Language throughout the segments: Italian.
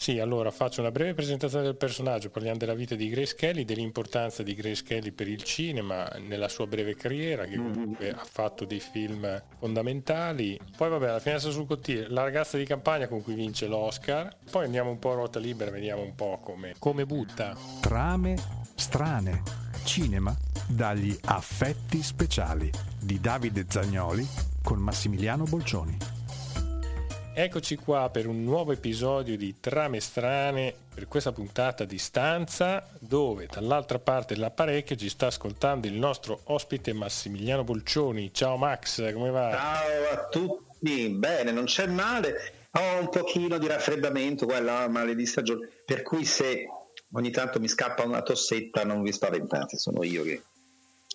Sì, allora faccio una breve presentazione del personaggio, parliamo della vita di Grace Kelly, dell'importanza di Grace Kelly per il cinema nella sua breve carriera, che mm-hmm. comunque ha fatto dei film fondamentali. Poi vabbè, la finestra sul cortile, la ragazza di campagna con cui vince l'Oscar. Poi andiamo un po' a ruota libera, vediamo un po' come, come butta. Trame strane, cinema dagli affetti speciali di Davide Zagnoli con Massimiliano Bolcioni. Eccoci qua per un nuovo episodio di Trame Strane per questa puntata a distanza dove dall'altra parte dell'apparecchio ci sta ascoltando il nostro ospite Massimiliano Bolcioni. Ciao Max, come va? Ciao a tutti, bene, non c'è male. Ho un pochino di raffreddamento, quella male di stagione, per cui se ogni tanto mi scappa una tossetta non vi spaventate, sono io che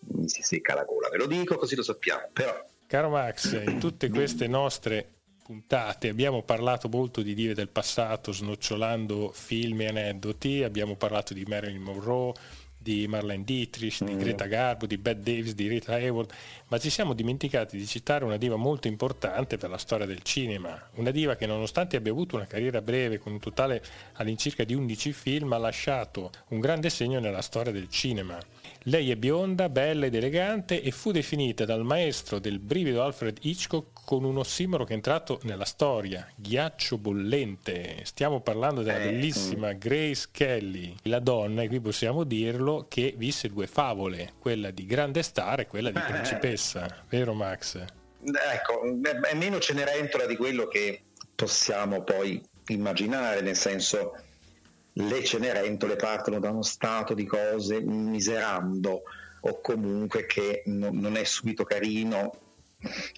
mi si secca la gola, ve lo dico così lo sappiamo. Però... Caro Max, in tutte queste nostre puntate abbiamo parlato molto di dive del passato, snocciolando film e aneddoti, abbiamo parlato di Marilyn Monroe, di Marlene Dietrich, di mm. Greta Garbo, di Bette Davis, di Rita Hayworth, ma ci siamo dimenticati di citare una diva molto importante per la storia del cinema, una diva che nonostante abbia avuto una carriera breve con un totale all'incirca di 11 film, ha lasciato un grande segno nella storia del cinema. Lei è bionda, bella ed elegante e fu definita dal maestro del brivido Alfred Hitchcock con un ossimoro che è entrato nella storia, ghiaccio bollente. Stiamo parlando della eh, bellissima Grace Kelly, la donna, e qui possiamo dirlo, che visse due favole, quella di grande star e quella di eh. principessa, vero Max? Ecco, è meno cenerentola di quello che possiamo poi immaginare, nel senso le cenerentole partono da uno stato di cose miserando o comunque che non, non è subito carino.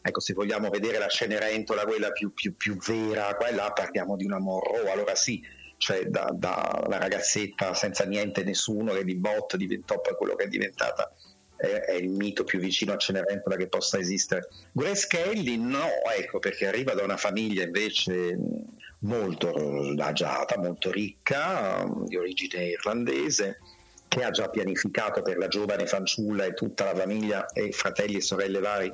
Ecco, se vogliamo vedere la cenerentola, quella più, più, più vera, qua e là parliamo di una Monroe, allora sì, cioè da, da la ragazzetta senza niente nessuno che di botto diventò poi quello che è diventata è, è, il mito più vicino a Cenerentola che possa esistere. Grace Kelly no, ecco perché arriva da una famiglia invece molto agiata, molto ricca, di origine irlandese, che ha già pianificato per la giovane fanciulla e tutta la famiglia e fratelli e sorelle vari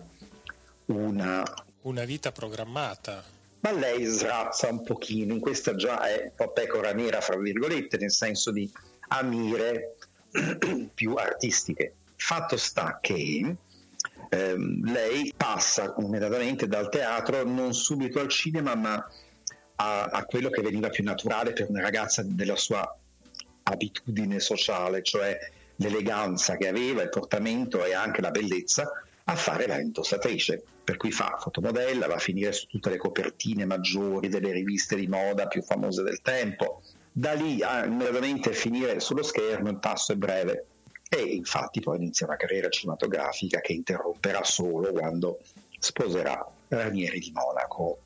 una, una vita programmata. Ma lei srazza un pochino, in questa già è un po' pecora nera, fra virgolette, nel senso di amire più artistiche. Fatto sta che ehm, lei passa immediatamente dal teatro non subito al cinema, ma a, a quello che veniva più naturale per una ragazza della sua abitudine sociale, cioè l'eleganza che aveva, il portamento e anche la bellezza, a fare la indossatrice. Per cui fa fotomodella, va a finire su tutte le copertine maggiori delle riviste di moda più famose del tempo. Da lì a immediatamente finire sullo schermo il passo è breve. E infatti poi inizia una carriera cinematografica che interromperà solo quando sposerà Ranieri di Monaco.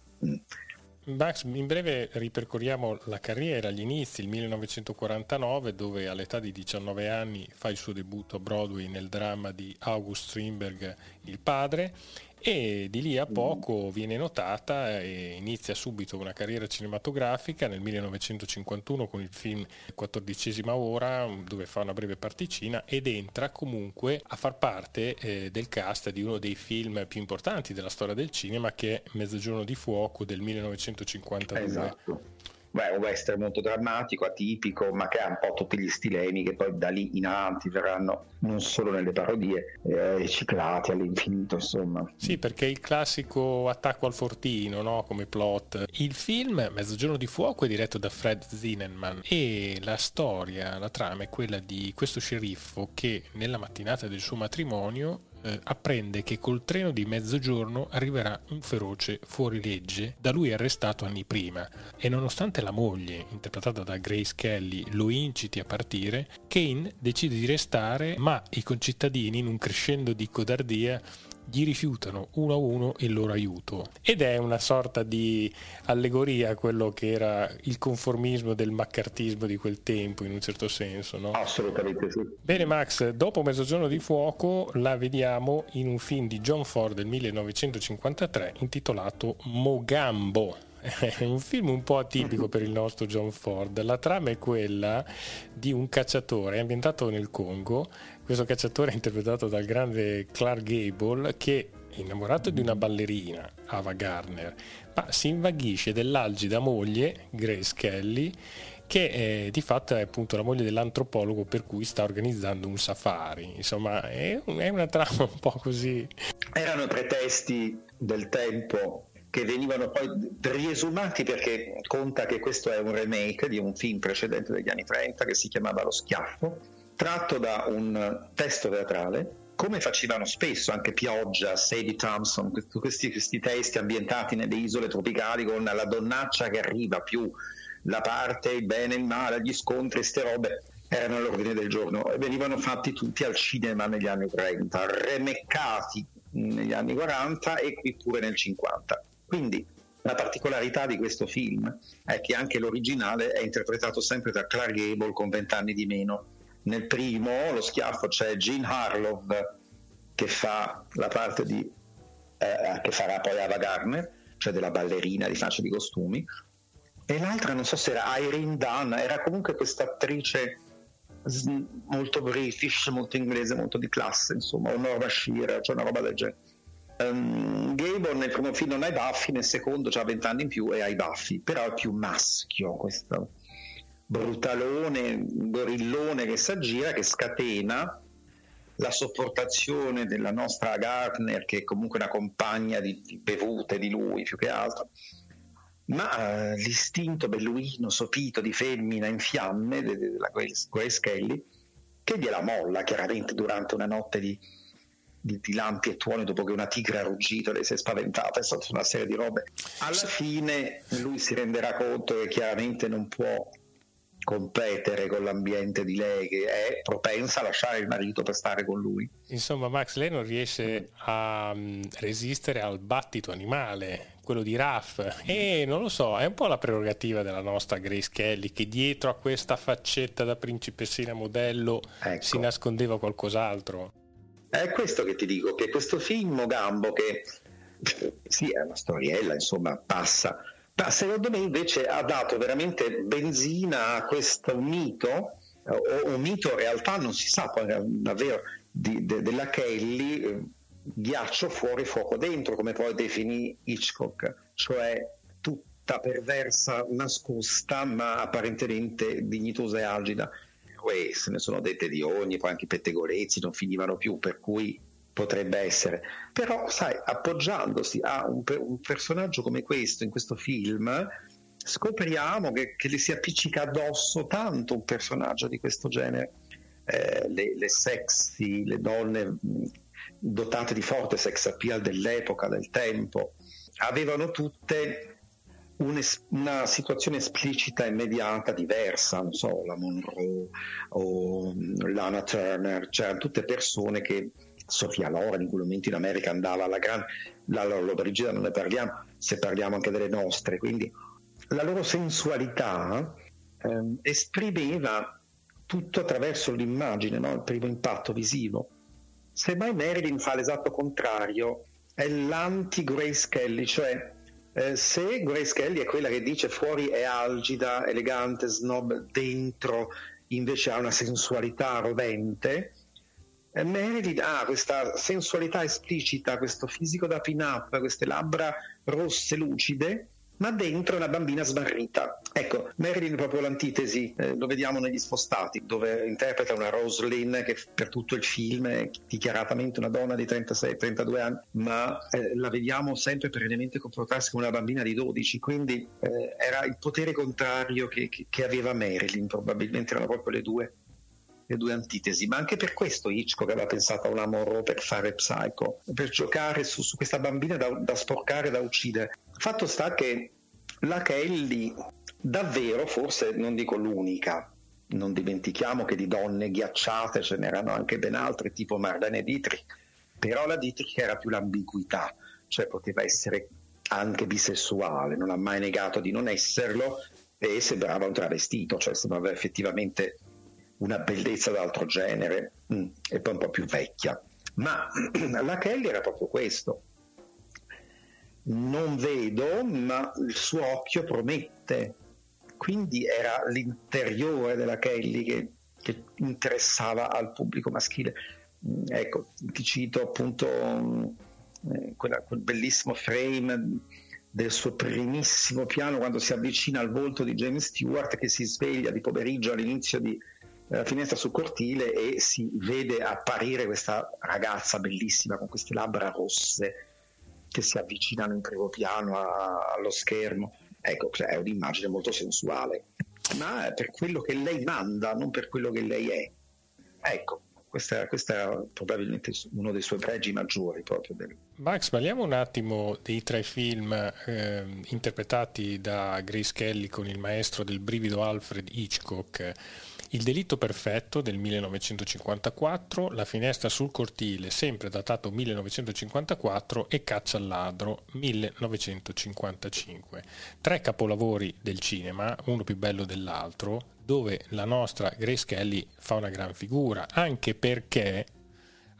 Max, in breve ripercorriamo la carriera, gli inizi, il 1949, dove all'età di 19 anni fa il suo debutto a Broadway nel dramma di August Strindberg, Il padre, e di lì a poco viene notata e inizia subito una carriera cinematografica nel 1951 con il film Quattordicesima ora dove fa una breve particina ed entra comunque a far parte eh, del cast di uno dei film più importanti della storia del cinema che è Mezzogiorno di fuoco del 1952. Esatto beh, un western molto drammatico, atipico, ma che ha un po' tutti gli stilemi che poi da lì in avanti verranno non solo nelle parodie eh, riciclati all'infinito, insomma. Sì, perché il classico attacco al fortino, no? come plot. Il film Mezzogiorno di fuoco è diretto da Fred Zinnemann e la storia, la trama è quella di questo sceriffo che nella mattinata del suo matrimonio eh, apprende che col treno di mezzogiorno arriverà un feroce fuorilegge da lui arrestato anni prima. E nonostante la moglie, interpretata da Grace Kelly, lo inciti a partire, Kane decide di restare ma i concittadini in un crescendo di codardia gli rifiutano uno a uno il loro aiuto. Ed è una sorta di allegoria a quello che era il conformismo del maccartismo di quel tempo, in un certo senso. No? Assolutamente sì. Bene Max, dopo Mezzogiorno di Fuoco la vediamo in un film di John Ford del 1953 intitolato Mogambo. È un film un po' atipico per il nostro John Ford. La trama è quella di un cacciatore ambientato nel Congo questo cacciatore è interpretato dal grande Clark Gable che innamorato di una ballerina, Ava Gardner, ma si invaghisce dell'algida moglie, Grace Kelly, che eh, di fatto è appunto la moglie dell'antropologo per cui sta organizzando un safari. Insomma, è, è una trama un po' così. Erano pretesti del tempo che venivano poi riesumati perché conta che questo è un remake di un film precedente degli anni 30 che si chiamava Lo schiaffo, tratto da un testo teatrale come facevano spesso anche Pioggia, Sadie Thompson, questi, questi, testi ambientati nelle isole tropicali con la donnaccia che arriva più la parte, il bene, il male, gli scontri, queste robe erano all'ordine del giorno e venivano fatti tutti al cinema negli anni 30, remeccati negli anni 40 e qui pure nel 50. Quindi la particolarità di questo film è che anche l'originale è interpretato sempre da Clark Gable con vent'anni di meno. Nel primo, lo schiaffo, c'è Jean Harlow che fa la parte di eh, che farà poi Ava Gardner, cioè della ballerina di faccia di costumi, e l'altra non so se era Irene Dunn, era comunque questa attrice molto british, molto inglese, molto di classe, insomma, o Norma Shearer, cioè una roba del genere. Um, Gable nel primo film non ha i baffi, nel secondo ha 20 anni in più e ha i baffi, però è più maschio questo brutalone, gorillone che si aggira, che scatena la sopportazione della nostra Gardner, che è comunque una compagna di, di bevute di lui più che altro, ma uh, l'istinto belluino sopito di femmina in fiamme della Grace Kelly, che gliela molla chiaramente durante una notte di, di, di, lampi e tuoni dopo che una tigre ha ruggito, lei si è spaventata, è stata una serie di robe. Alla fine lui si renderà conto che chiaramente non può competere con l'ambiente di lei che è propensa a lasciare il marito per stare con lui. Insomma, Max, lei non riesce a um, resistere al battito animale, quello di Raff. E non lo so, è un po' la prerogativa della nostra Grace Kelly che dietro a questa faccetta da principessina modello ecco. si nascondeva qualcos'altro. È questo che ti dico, che questo film Mogambo, che sì, è una storiella, insomma, passa, ma secondo me invece ha dato veramente benzina a questo mito, o un mito in realtà non si sa poi davvero, di, de, della Kelly, eh, ghiaccio fuori, fuoco dentro, come poi definì Hitchcock, cioè tutta perversa, nascosta, ma apparentemente dignitosa e agida. Poi se ne sono dette di ogni, poi anche i pettegolezzi non finivano più, per cui potrebbe essere. Però, sai, appoggiandosi a un, un personaggio come questo in questo film, scopriamo che, che, le si appiccica addosso tanto un personaggio di questo genere. Eh, le, le sexy, le donne dotate di forte sex appeal dell'epoca, del tempo, avevano tutte una situazione esplicita immediata diversa, non so, la Monroe o Lana Turner, c'erano tutte persone che Sofia Loren in quel momento in America andava alla grande, la loro Brigida non ne parliamo, se parliamo anche delle nostre, quindi la loro sensualità eh, esprimeva tutto attraverso l'immagine, no? il primo impatto visivo. Semmai Marilyn fa l'esatto contrario, è l'anti-Grace Kelly, cioè eh, se Grace Kelly è quella che dice fuori è algida, elegante, snob, dentro invece ha una sensualità rovente, eh, Marilyn ha questa sensualità esplicita, questo fisico da pin-up, queste labbra rosse lucide, ma dentro è una bambina smarrita. Ecco, Marilyn è proprio l'antitesi, eh, lo vediamo negli spostati, dove interpreta una Rosalind che per tutto il film è dichiaratamente una donna di 36-32 anni, ma eh, la vediamo sempre perennemente comportarsi come una bambina di 12, quindi eh, era il potere contrario che, che, che aveva Marilyn, probabilmente erano proprio le due le due antitesi, ma anche per questo Hitchcock aveva pensato a una Monroe per fare Psycho, per giocare su, su questa bambina da, da, sporcare, da uccidere. Fatto sta che la Kelly davvero, forse non dico l'unica, non dimentichiamo che di donne ghiacciate ce n'erano anche ben altre, tipo Marlene Dietrich, però la Dietrich era più l'ambiguità, cioè poteva essere anche bisessuale, non ha mai negato di non esserlo e sembrava un travestito, cioè sembrava effettivamente una bellezza d'altro genere mm, e poi un po' più vecchia. Ma la Kelly era proprio questo. Non vedo, ma il suo occhio promette. Quindi era l'interiore della Kelly che, che interessava al pubblico maschile. Mm, ecco, ti cito appunto mm, eh, quella, quel bellissimo frame del suo primissimo piano quando si avvicina al volto di James Stewart che si sveglia di pomeriggio all'inizio di eh, finestra sul cortile e si vede apparire questa ragazza bellissima con queste labbra rosse che si avvicinano in primo piano a, allo schermo. Ecco, cioè, è un'immagine molto sensuale, ma per quello che lei manda, non per quello che lei è. Ecco, questo è probabilmente uno dei suoi pregi maggiori proprio. Del... Max, parliamo un attimo dei tre film eh, interpretati da Grace Kelly con il maestro del brivido Alfred Hitchcock. Il delitto perfetto del 1954, La finestra sul cortile, sempre datato 1954, e Caccia al ladro 1955. Tre capolavori del cinema, uno più bello dell'altro, dove la nostra Grace Kelly fa una gran figura, anche perché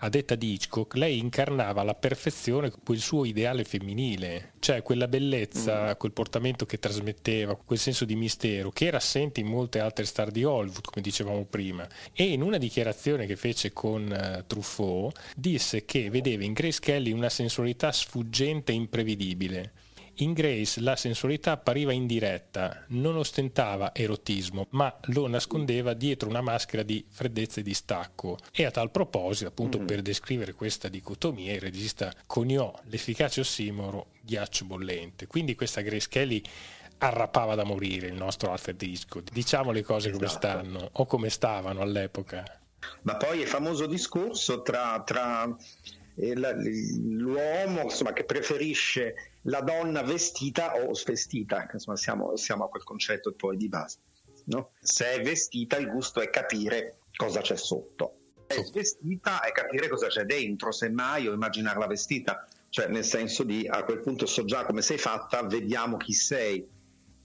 a detta di Hitchcock, lei incarnava alla perfezione quel suo ideale femminile, cioè quella bellezza, mm. quel portamento che trasmetteva, quel senso di mistero che era assente in molte altre star di Hollywood, come dicevamo prima. E in una dichiarazione che fece con uh, Truffaut, disse che vedeva in Grace Kelly una sensualità sfuggente e imprevedibile in Grace la sensualità appariva indiretta, non ostentava erotismo, ma lo nascondeva dietro una maschera di freddezza e di stacco. E a tal proposito, appunto, mm. per descrivere questa dicotomia, il regista coniò l'efficace ossimoro ghiaccio bollente. Quindi questa Grace Kelly arrapava da morire il nostro Alfred Hitchcock. Diciamo le cose esatto. come stanno o come stavano all'epoca. Ma poi il famoso discorso tra, tra l'uomo insomma, che preferisce la donna vestita o svestita, insomma siamo, siamo a quel concetto poi di base. No? Se è vestita il gusto è capire cosa c'è sotto, se è svestita è capire cosa c'è dentro, semmai o immaginarla vestita, cioè nel senso di a quel punto so già come sei fatta, vediamo chi sei.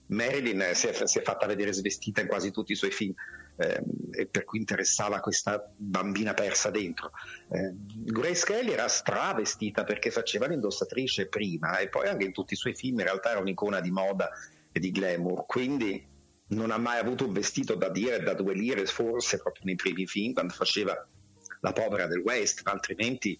Marilyn si è, si è fatta vedere svestita in quasi tutti i suoi film eh, e per cui interessava questa bambina persa dentro. Eh, Grace Kelly era stravestita perché faceva l'indossatrice prima e poi anche in tutti i suoi film in realtà era un'icona di moda e di glamour, quindi non ha mai avuto un vestito da dire da due lire, forse proprio nei primi film quando faceva la povera del West, ma altrimenti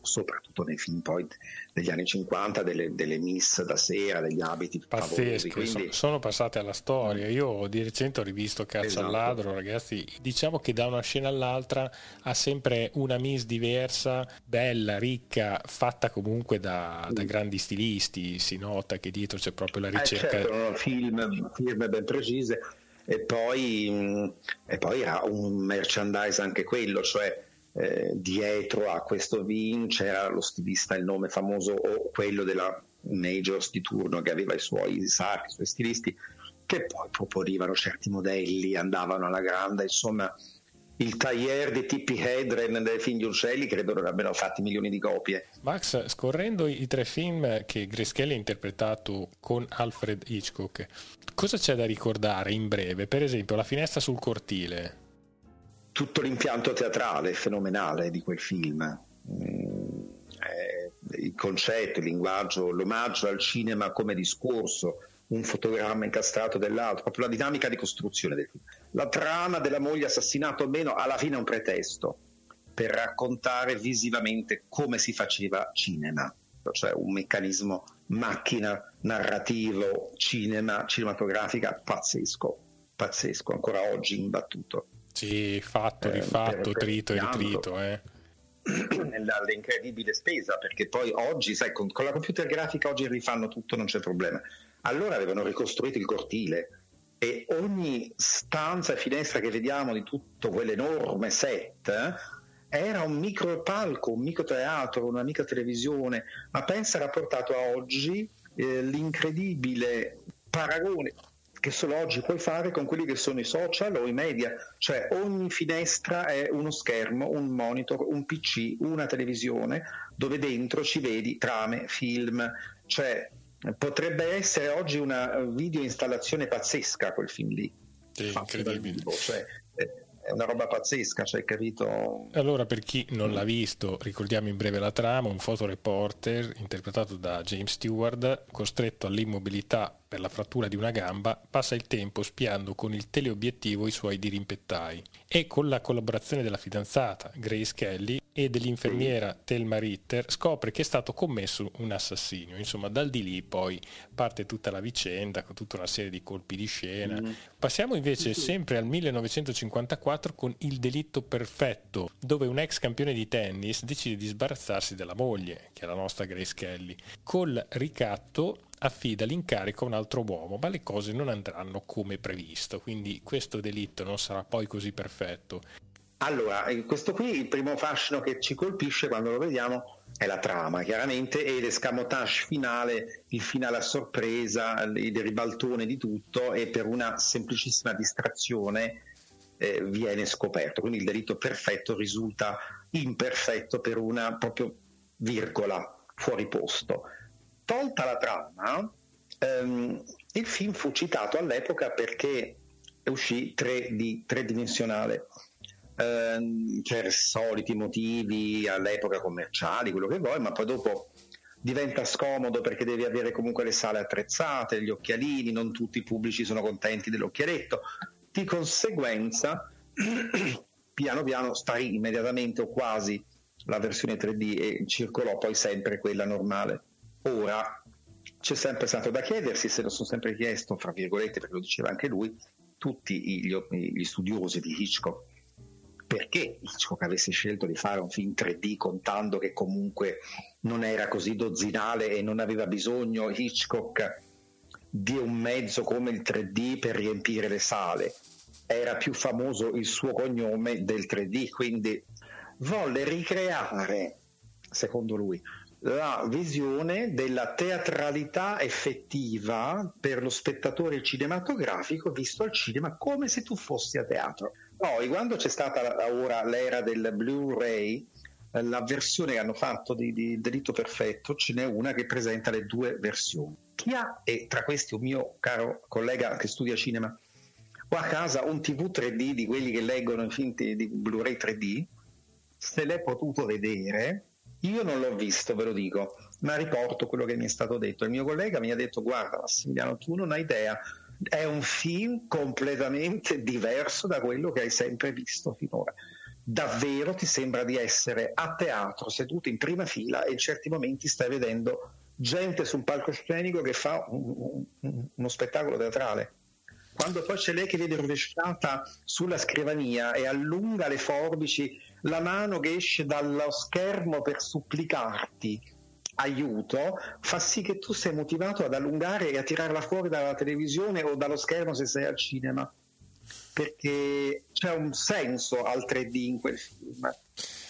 soprattutto nei film poi degli anni 50 delle, delle miss da sera, degli abiti pazzeschi, quindi... sono passate alla storia. Io di recente ho rivisto Cazzo esatto. al ladro, ragazzi. Diciamo che da una scena all'altra ha sempre una miss diversa, bella, ricca, fatta comunque da, da grandi stilisti. Si nota che dietro c'è proprio la ricerca. Eh certo, film, film ben precise. E poi, e poi ha un merchandise anche quello, cioè eh, dietro a questo Vin c'era lo stilista, il nome famoso o quello della Majors di turno che aveva i suoi sacchi, i suoi stilisti, che poi proponevano certi modelli, andavano alla grande, insomma il tagliere di Tippi Hedren dei film di uccelli credo non abbiano fatti milioni di copie. Max, scorrendo i tre film che Grace Kelly ha interpretato con Alfred Hitchcock, cosa c'è da ricordare in breve? Per esempio, La finestra sul cortile, tutto l'impianto teatrale fenomenale di quel film. Mm, il concetto, il linguaggio, l'omaggio al cinema come discorso, un fotogramma incastrato dell'altro, proprio la dinamica di costruzione del film. La trama della moglie assassinata o meno, alla fine è un pretesto per raccontare visivamente come si faceva cinema, cioè un meccanismo macchina narrativo, cinema, cinematografica pazzesco, pazzesco, ancora oggi imbattuto. Sì, fatto, rifatto, eh, trito e ritrito. Eh. L'incredibile spesa, perché poi oggi, sai, con, con la computer grafica oggi rifanno tutto, non c'è problema. Allora avevano ricostruito il cortile e ogni stanza e finestra che vediamo di tutto quell'enorme set eh, era un micro palco, un micro teatro, una micro televisione, ma pensa rapportato a oggi eh, l'incredibile paragone che solo oggi puoi fare con quelli che sono i social o i media, cioè ogni finestra è uno schermo, un monitor, un PC, una televisione dove dentro ci vedi trame, film, cioè potrebbe essere oggi una video installazione pazzesca quel film lì. Sì, incredibile. Cioè, è una roba pazzesca, cioè, capito? Allora, per chi non l'ha visto, ricordiamo in breve la trama: un fotoreporter interpretato da James Stewart, costretto all'immobilità per la frattura di una gamba, passa il tempo spiando con il teleobiettivo i suoi dirimpettai e con la collaborazione della fidanzata, Grace Kelly, e dell'infermiera Thelma Ritter, scopre che è stato commesso un assassinio. Insomma, dal di lì poi parte tutta la vicenda con tutta una serie di colpi di scena. Mm. Passiamo invece sempre al 1954 con Il delitto perfetto, dove un ex campione di tennis decide di sbarazzarsi della moglie, che è la nostra Grace Kelly. Col ricatto affida l'incarico a un altro uomo, ma le cose non andranno come previsto, quindi questo delitto non sarà poi così perfetto. Allora, eh, questo qui, il primo fascino che ci colpisce quando lo vediamo è la trama, chiaramente, e l'escamotage finale, il finale a sorpresa, il ribaltone di tutto, e per una semplicissima distrazione eh, viene scoperto. Quindi il delitto perfetto risulta imperfetto per una proprio virgola fuori posto. Tolta la trama, ehm, il film fu citato all'epoca perché uscì 3D, tridimensionale ehm, per soliti motivi all'epoca commerciali, quello che vuoi, ma poi dopo diventa scomodo perché devi avere comunque le sale attrezzate, gli occhialini, non tutti i pubblici sono contenti dell'occhialetto. Di conseguenza, piano piano sparì immediatamente o quasi la versione 3D e circolò poi sempre quella normale. Ora c'è sempre stato da chiedersi, se lo sono sempre chiesto, fra virgolette, perché lo diceva anche lui, tutti gli, gli studiosi di Hitchcock perché Hitchcock avesse scelto di fare un film 3D contando che comunque non era così dozzinale e non aveva bisogno Hitchcock di un mezzo come il 3D per riempire le sale. Era più famoso il suo cognome del 3D, quindi volle ricreare, secondo lui, la visione della teatralità effettiva per lo spettatore cinematografico visto al cinema come se tu fossi a teatro. Poi, quando c'è stata ora l'era del Blu-ray, la versione che hanno fatto di, di Delitto Perfetto, ce n'è una che presenta le due versioni. Chi ha, e tra questi un mio caro collega che studia cinema, ho a casa un TV 3D di quelli che leggono i film di Blu-ray 3D, se l'è potuto vedere, io non l'ho visto, ve lo dico, ma riporto quello che mi è stato detto. Il mio collega mi ha detto, guarda Massimiliano, tu non hai idea, è un film completamente diverso da quello che hai sempre visto finora. Davvero ti sembra di essere a teatro, seduto in prima fila e in certi momenti stai vedendo gente sul palcoscenico che fa un, un, uno spettacolo teatrale. Quando poi c'è lei che vede rovesciata sulla scrivania e allunga le forbici, la mano che esce dallo schermo per supplicarti aiuto fa sì che tu sei motivato ad allungare e a tirarla fuori dalla televisione o dallo schermo se sei al cinema. Perché c'è un senso al 3D in quel film.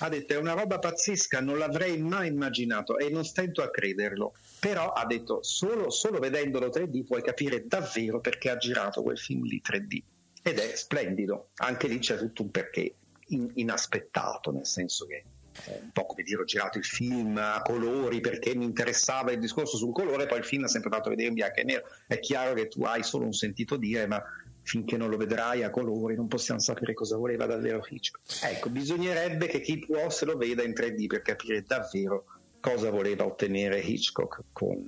Ha detto è una roba pazzesca non l'avrei mai immaginato e non stento a crederlo. Però ha detto solo, solo vedendolo 3D puoi capire davvero perché ha girato quel film lì 3D ed è splendido. Anche lì c'è tutto un perché in, inaspettato nel senso che un po' come dire ho girato il film a colori perché mi interessava il discorso sul colore, poi il film ha sempre fatto vedere in bianco e nero. È chiaro che tu hai solo un sentito dire, ma finché non lo vedrai a colori non possiamo sapere cosa voleva davvero Hitchcock. Ecco, bisognerebbe che chi può se lo veda in 3D per capire davvero cosa voleva ottenere Hitchcock con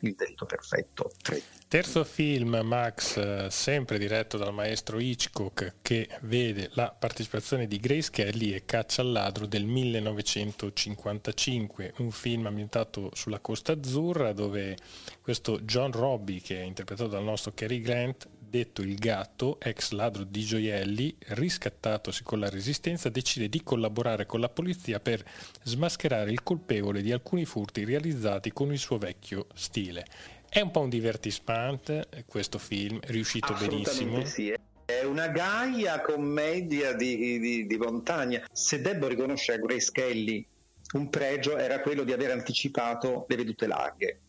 il delitto perfetto 3D. Terzo film, Max, eh, sempre diretto dal maestro Hitchcock, che vede la partecipazione di Grace Kelly e Caccia al ladro del 1955, un film ambientato sulla Costa Azzurra dove questo John Robbie, che è interpretato dal nostro Cary Grant, detto il gatto, ex ladro di gioielli, riscattatosi con la resistenza, decide di collaborare con la polizia per smascherare il colpevole di alcuni furti realizzati con il suo vecchio stile. È un po' un divertissement questo film, riuscito benissimo. Sì. È una gaia commedia di, di, di montagna. Se devo riconoscere a Grace Kelly un pregio era quello di aver anticipato le vedute larghe,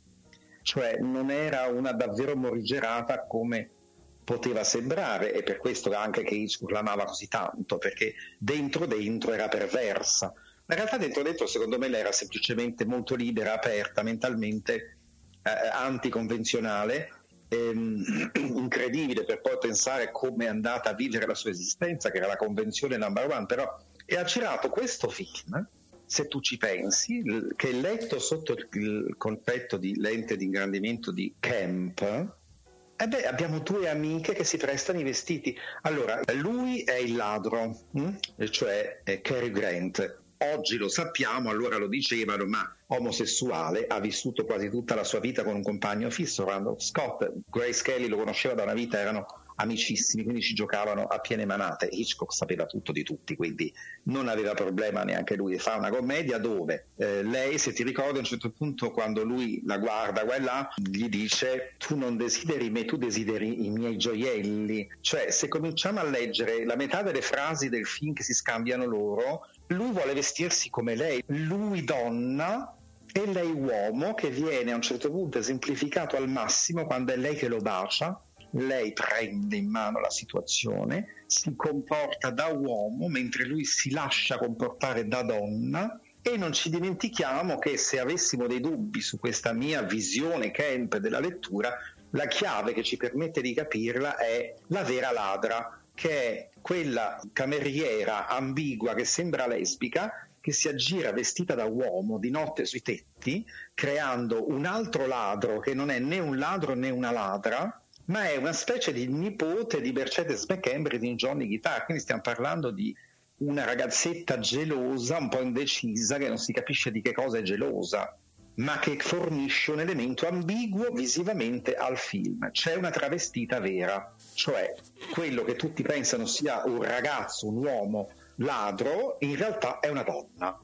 cioè non era una davvero morigerata come poteva sembrare e per questo anche che Hitchcock l'amava così tanto perché dentro dentro era perversa. Ma in realtà dentro dentro secondo me lei era semplicemente molto libera, aperta mentalmente eh, anticonvenzionale, ehm, incredibile per poi pensare come è andata a vivere la sua esistenza, che era la convenzione number one, però e ha girato questo film, se tu ci pensi, che è letto sotto il concetto di lente di ingrandimento di Kemp, eh beh, abbiamo due amiche che si prestano i vestiti. Allora, lui è il ladro, hm? cioè è Cary Grant, oggi lo sappiamo, allora lo dicevano, ma omosessuale, ha vissuto quasi tutta la sua vita con un compagno fisso, Randall Scott, Grace Kelly lo conosceva da una vita, erano amicissimi, quindi ci giocavano a piene manate. Hitchcock sapeva tutto di tutti, quindi non aveva problema neanche lui fare una commedia dove eh, lei, se ti ricordi, a un certo punto quando lui la guarda qua e là, gli dice tu non desideri me, tu desideri i miei gioielli. Cioè, se cominciamo a leggere la metà delle frasi del film che si scambiano loro, lui vuole vestirsi come lei, lui donna e lei uomo che viene a un certo punto esemplificato al massimo quando è lei che lo bacia lei prende in mano la situazione, si comporta da uomo mentre lui si lascia comportare da donna e non ci dimentichiamo che se avessimo dei dubbi su questa mia visione camp della lettura, la chiave che ci permette di capirla è la vera ladra, che è quella cameriera ambigua che sembra lesbica, che si aggira vestita da uomo di notte sui tetti, creando un altro ladro che non è né un ladro né una ladra, ma è una specie di nipote di Mercedes McCambry di Johnny Guitar, quindi stiamo parlando di una ragazzetta gelosa, un po' indecisa, che non si capisce di che cosa è gelosa, ma che fornisce un elemento ambiguo visivamente al film. C'è una travestita vera, cioè quello che tutti pensano sia un ragazzo, un uomo ladro, in realtà è una donna.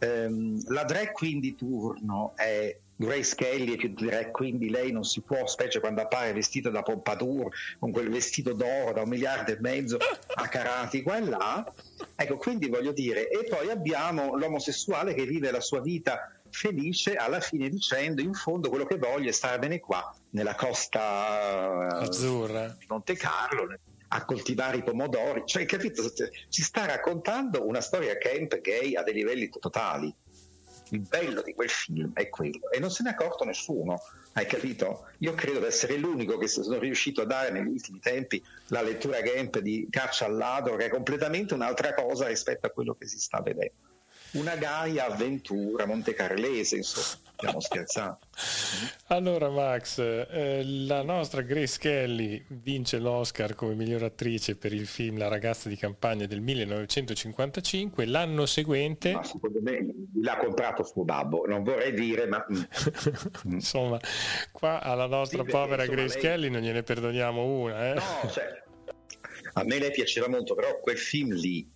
Um, la drag queen di turno è Grace Kelly e quindi lei non si può, specie quando appare vestita da Pompadour con quel vestito d'oro da un miliardo e mezzo a carati qua e là. Ecco, quindi voglio dire, e poi abbiamo l'omosessuale che vive la sua vita felice alla fine dicendo in fondo quello che voglio è stare bene qua nella costa azzurra. di Monte Carlo a coltivare i pomodori. Cioè capito? Ci sta raccontando una storia camp gay a dei livelli totali il bello di quel film è quello e non se ne è accorto nessuno hai capito? Io credo di essere l'unico che sono riuscito a dare negli ultimi tempi la lettura Gamp di Caccia al ladro che è completamente un'altra cosa rispetto a quello che si sta vedendo una gaia avventura montecarlese, insomma, stiamo scherzando. Allora Max, eh, la nostra Grace Kelly vince l'Oscar come miglior attrice per il film La ragazza di campagna del 1955, l'anno seguente... Ma secondo me l'ha comprato suo babbo, non vorrei dire, ma... Mm. insomma, qua alla nostra sì, povera insomma, Grace lei... Kelly non gliene perdoniamo una. Eh? No, cioè, a me lei piaceva molto, però quel film lì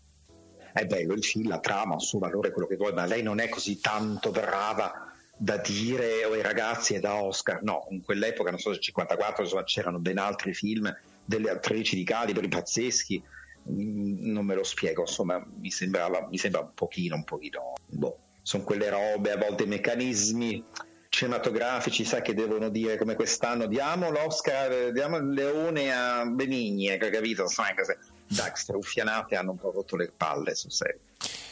è bello il film, la trama, il suo valore, quello che vuoi, ma lei non è così tanto brava da dire oh, i ragazzi è da Oscar. No, in quell'epoca, non so se 54, insomma, c'erano ben altri film delle attrici di calibri pazzeschi. Mm, non me lo spiego, insomma, mi, sembrava, mi sembra un pochino, un pochino, boh, sono quelle robe, a volte meccanismi cinematografici, sai che devono dire come quest'anno diamo l'Oscar, diamo il leone a Benigni, capito? Sai, dai, struffianate hanno un po' rotto le palle sul serio.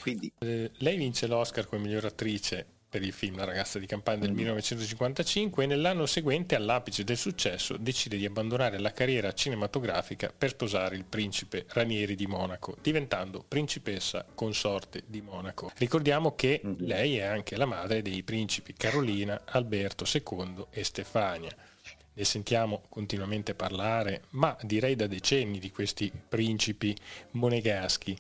Quindi... Eh, lei vince l'Oscar come miglior attrice per il film La ragazza di campagna del mm. 1955 e nell'anno seguente, all'apice del successo, decide di abbandonare la carriera cinematografica per sposare il principe Ranieri di Monaco, diventando principessa consorte di Monaco. Ricordiamo che mm-hmm. lei è anche la madre dei principi Carolina, Alberto II e Stefania ne sentiamo continuamente parlare, ma direi da decenni di questi principi monegaschi.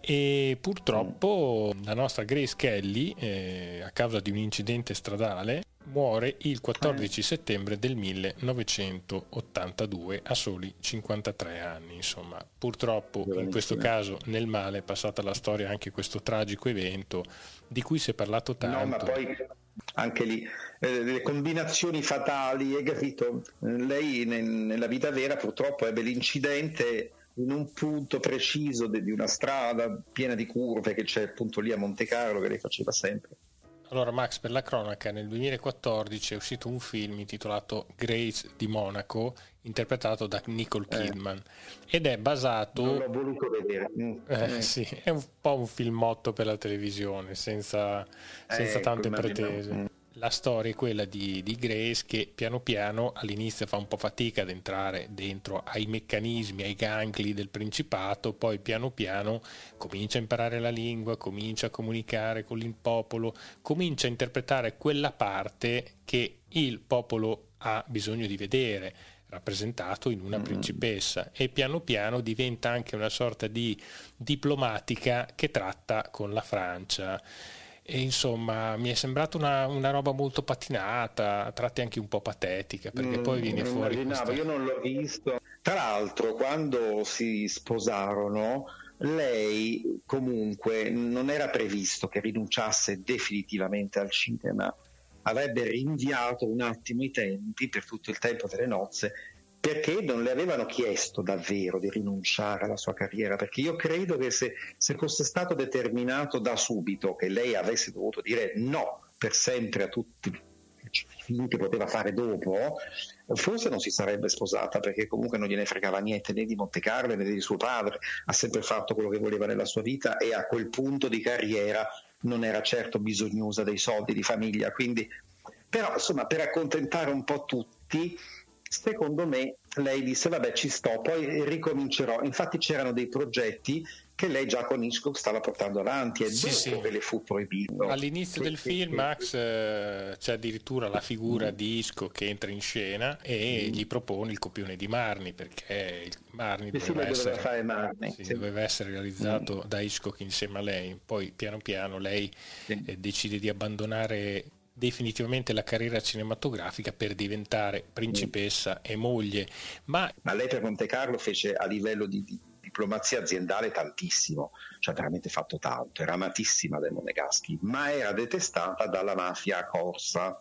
E purtroppo la nostra Grace Kelly, eh, a causa di un incidente stradale, muore il 14 settembre del 1982 a soli 53 anni. Insomma, purtroppo in questo caso nel male è passata la storia anche questo tragico evento di cui si è parlato tanto. No, ma poi anche lì eh, le combinazioni fatali, hai capito? Lei ne, nella vita vera purtroppo ebbe l'incidente in un punto preciso de, di una strada piena di curve che c'è appunto lì a Monte Carlo che lei faceva sempre. Allora Max, per la cronaca, nel 2014 è uscito un film intitolato Grace di Monaco, interpretato da Nicole eh. Kidman, eh. ed è basato... Non l'ho voluto vedere. Mm. Eh, sì, è un po' un filmotto per la televisione, senza, senza eh, tante pretese. Mm la storia è quella di, di, Grace che piano piano all'inizio fa un po' fatica ad entrare dentro ai meccanismi, ai gangli del principato, poi piano piano comincia a imparare la lingua, comincia a comunicare con il popolo, comincia a interpretare quella parte che il popolo ha bisogno di vedere rappresentato in una principessa e piano piano diventa anche una sorta di diplomatica che tratta con la Francia. E insomma, mi è sembrata una, una, roba molto patinata, a tratti anche un po' patetica, perché mm, poi viene fuori. Questa... Io non l'ho visto. Tra l'altro, quando si sposarono, lei comunque non era previsto che rinunciasse definitivamente al cinema, avrebbe rinviato un attimo i tempi per tutto il tempo delle nozze perché non le avevano chiesto davvero di rinunciare alla sua carriera, perché io credo che se, se, fosse stato determinato da subito che lei avesse dovuto dire no per sempre a tutti i film che poteva fare dopo, forse non si sarebbe sposata perché comunque non gliene fregava niente né di Monte Carlo né di suo padre, ha sempre fatto quello che voleva nella sua vita e a quel punto di carriera non era certo bisognosa dei soldi di famiglia, quindi però insomma per accontentare un po' tutti secondo me lei disse vabbè ci sto, poi ricomincerò. Infatti c'erano dei progetti che lei già con Hitchcock stava portando avanti e sì, dopo sì. le fu proibito. All'inizio del film Max eh, c'è addirittura la figura mm. di Hitchcock che entra in scena e mm. gli propone il copione di Marni perché il Marni sì, doveva, essere, Marni, doveva, essere, realizzato mm. da Hitchcock insieme a lei. Poi piano piano lei eh, decide di abbandonare definitivamente la carriera cinematografica per diventare principessa e moglie. Ma... Ma, lei per Monte Carlo fece a livello di, di diplomazia aziendale tantissimo, cioè veramente fatto tanto, era amatissima dai Monegaschi, ma era detestata dalla mafia corsa.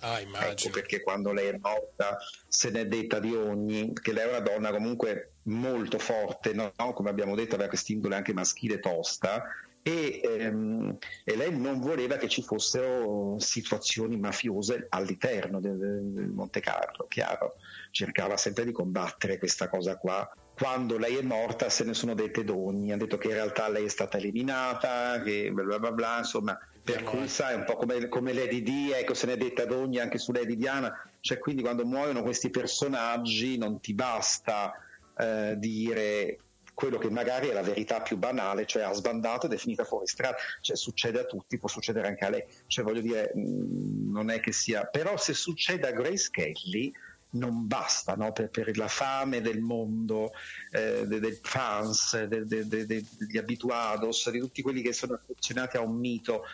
Ah, immagino. Ecco perché quando lei è morta se n'è detta di ogni, che lei è una donna comunque molto forte, no? come abbiamo detto aveva quest'indole anche maschile tosta e, ehm, e, lei non voleva che ci fossero situazioni mafiose all'interno del, del Monte Carlo, chiaro, cercava sempre di combattere questa cosa qua. Quando lei è morta se ne sono dette d'ogni, ha detto che in realtà lei è stata eliminata, che bla bla bla, insomma, per cui sai, un po' come, come Lady Di, ecco, se ne è detta d'ogni anche su Lady Diana, cioè quindi quando muoiono questi personaggi non ti basta eh, dire quello che magari è la verità più banale, cioè ha sbandato ed è finita fuori strada, cioè succede a tutti, può succedere anche a lei, cioè voglio dire, mm, non è che sia, però se succede a Grace Kelly non basta no? per, per, la fame del mondo, eh, dei, dei fans, de, de, de, degli abituados, di tutti quelli che sono affezionati a un mito,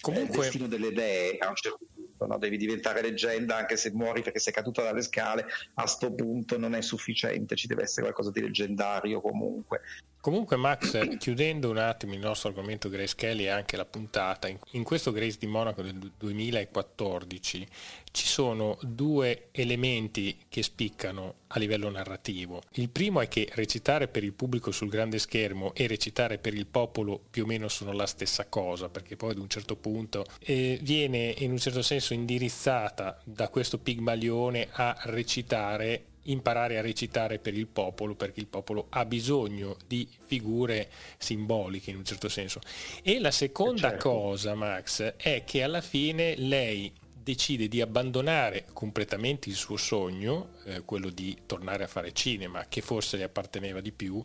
Comunque, il destino delle idee a un certo punto no? devi diventare leggenda anche se muori perché sei caduta dalle scale, a sto punto non è sufficiente, ci deve essere qualcosa di leggendario comunque. Comunque Max, chiudendo un attimo il nostro argomento Grace Kelly e anche la puntata, in questo Grace di Monaco del 2014 ci sono due elementi che spiccano a livello narrativo. Il primo è che recitare per il pubblico sul grande schermo e recitare per il popolo più o meno sono la stessa cosa, perché poi ad un certo punto eh, viene in un certo senso indirizzata da questo pigmalione a recitare imparare a recitare per il popolo perché il popolo ha bisogno di figure simboliche in un certo senso. E la seconda certo. cosa, Max, è che alla fine lei decide di abbandonare completamente il suo sogno, eh, quello di tornare a fare cinema, che forse le apparteneva di più,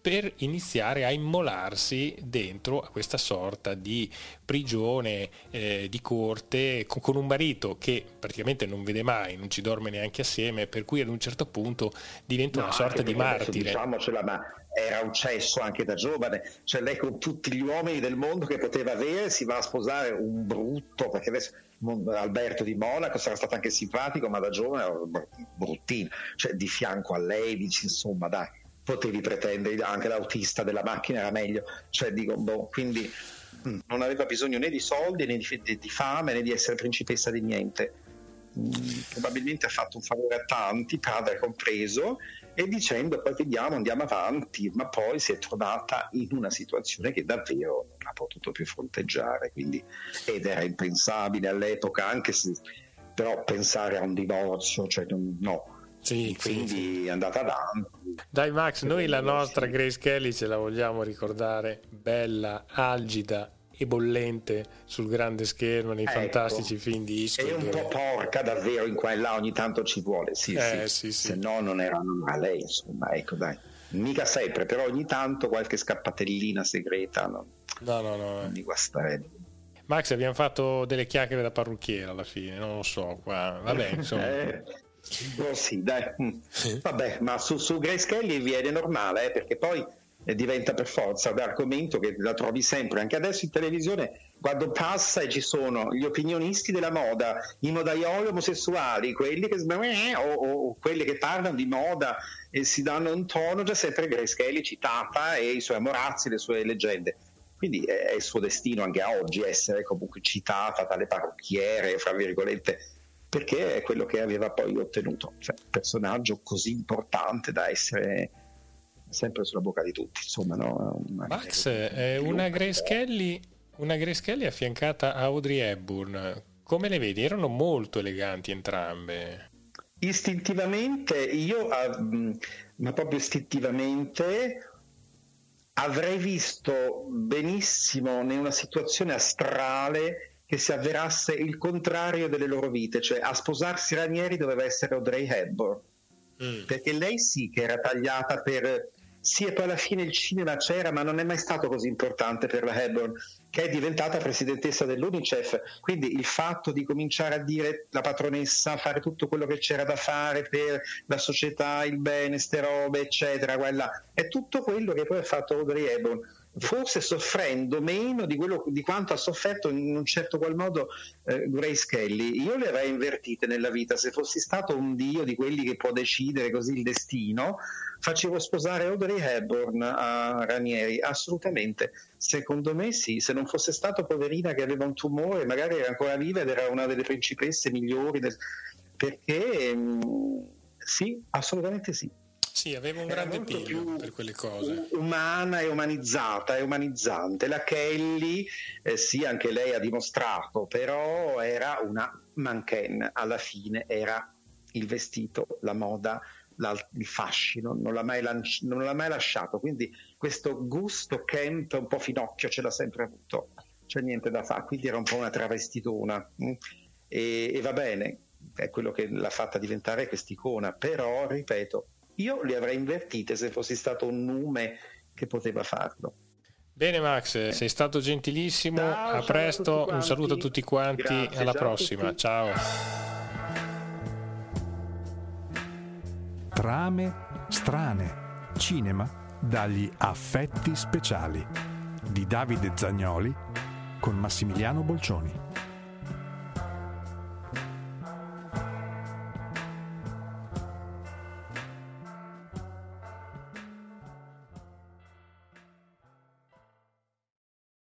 per iniziare a immolarsi dentro a questa sorta di prigione eh, di corte con, con, un marito che praticamente non vede mai, non ci dorme neanche assieme, per cui ad un certo punto diventa no, una sorta di martire. Diciamocela, ma era un cesso anche da giovane, cioè lei con tutti gli uomini del mondo che poteva avere si va a sposare un brutto, perché adesso Alberto di Monaco sarà stato anche simpatico, ma da giovane era bruttino, cioè di fianco a lei dici insomma dai potevi pretendere anche l'autista della macchina era meglio, cioè dico, boh, quindi mm, non aveva bisogno né di soldi né di, di fame né di essere principessa di niente. Mm, probabilmente ha fatto un favore a tanti, padre compreso, e dicendo poi vediamo, andiamo avanti, ma poi si è trovata in una situazione che davvero non ha potuto più fronteggiare, quindi, ed era impensabile all'epoca, anche se però pensare a un divorzio, cioè no, sì, quindi sì, è andata avanti. Dai Max, noi la nostra Grace Kelly ce la vogliamo ricordare bella, algida e bollente sul grande schermo nei ecco. fantastici film di Hitchcock. È un po' porca davvero in qua e là, ogni tanto ci vuole, sì, eh, sì. sì, se no non era a lei, insomma, ecco dai. Mica sempre, però ogni tanto qualche scappatellina segreta, no, no, no, no. non di guastarebbe. Max, abbiamo fatto delle chiacchiere da parrucchiere alla fine, non lo so, qua. vabbè, insomma. eh. Oh sì, dai. Mm. Vabbè, ma su, su Grace Kelly viene normale, eh, perché poi eh, diventa per forza l'argomento che la trovi sempre, anche adesso in televisione, quando passa e ci sono gli opinionisti della moda, i modaioli omosessuali, quelli che, eh, o, o quelli che parlano di moda e si danno un tono, c'è sempre Grace Kelly citata e i suoi amorazzi, le sue leggende. Quindi è il suo destino anche a oggi essere comunque citata dalle parrucchiere, fra virgolette, perché è quello che aveva poi ottenuto, cioè un personaggio così importante da essere sempre sulla bocca di tutti. Insomma, no? una Max, è una Grace, Kelly, una Grace Kelly affiancata a Audrey Hepburn. Come le vedi? Erano molto eleganti entrambe. Istintivamente, io, uh, ma proprio istintivamente, avrei visto benissimo in una situazione astrale che si avverasse il contrario delle loro vite, cioè a sposarsi Ranieri doveva essere Audrey Hepburn, mm. perché lei sì che era tagliata per sì, e poi alla fine il cinema c'era, ma non è mai stato così importante per la Hepburn, che è diventata presidentessa dell'UNICEF. Quindi il fatto di cominciare a dire la patronessa, fare tutto quello che c'era da fare per la società, il bene, ste robe, eccetera, quella, è tutto quello che poi ha fatto Audrey Hepburn forse soffrendo meno di, quello, di, quanto ha sofferto in un certo qual modo eh, Grace Kelly. Io le avrei invertite nella vita, se fossi stato un dio di quelli che può decidere così il destino, facevo sposare Audrey Hepburn a Ranieri, assolutamente. Secondo me sì, se non fosse stato poverina che aveva un tumore, magari era ancora viva ed era una delle principesse migliori, del... perché mm, sì, assolutamente sì. Sì, aveva un grande più per quelle cose. Umana e umanizzata e umanizzante. La Kelly, eh, sì, anche lei ha dimostrato, però era una manchen, alla fine era il vestito, la moda, la, il fascino, non l'ha, mai lanci- non l'ha mai lasciato. Quindi questo gusto camp un po' finocchio ce l'ha sempre avuto, c'è niente da fare. Quindi era un po' una travestitona. Mm? E, e va bene, è quello che l'ha fatta diventare quest'icona, però ripeto, io le avrei invertite se fossi stato un nume che poteva farlo. Bene Max, sei stato gentilissimo, ciao, a presto, a un saluto a tutti quanti, Grazie, alla prossima, ciao. Trame strane, cinema dagli affetti speciali. Di Davide Zagnoli con Massimiliano Bolcioni.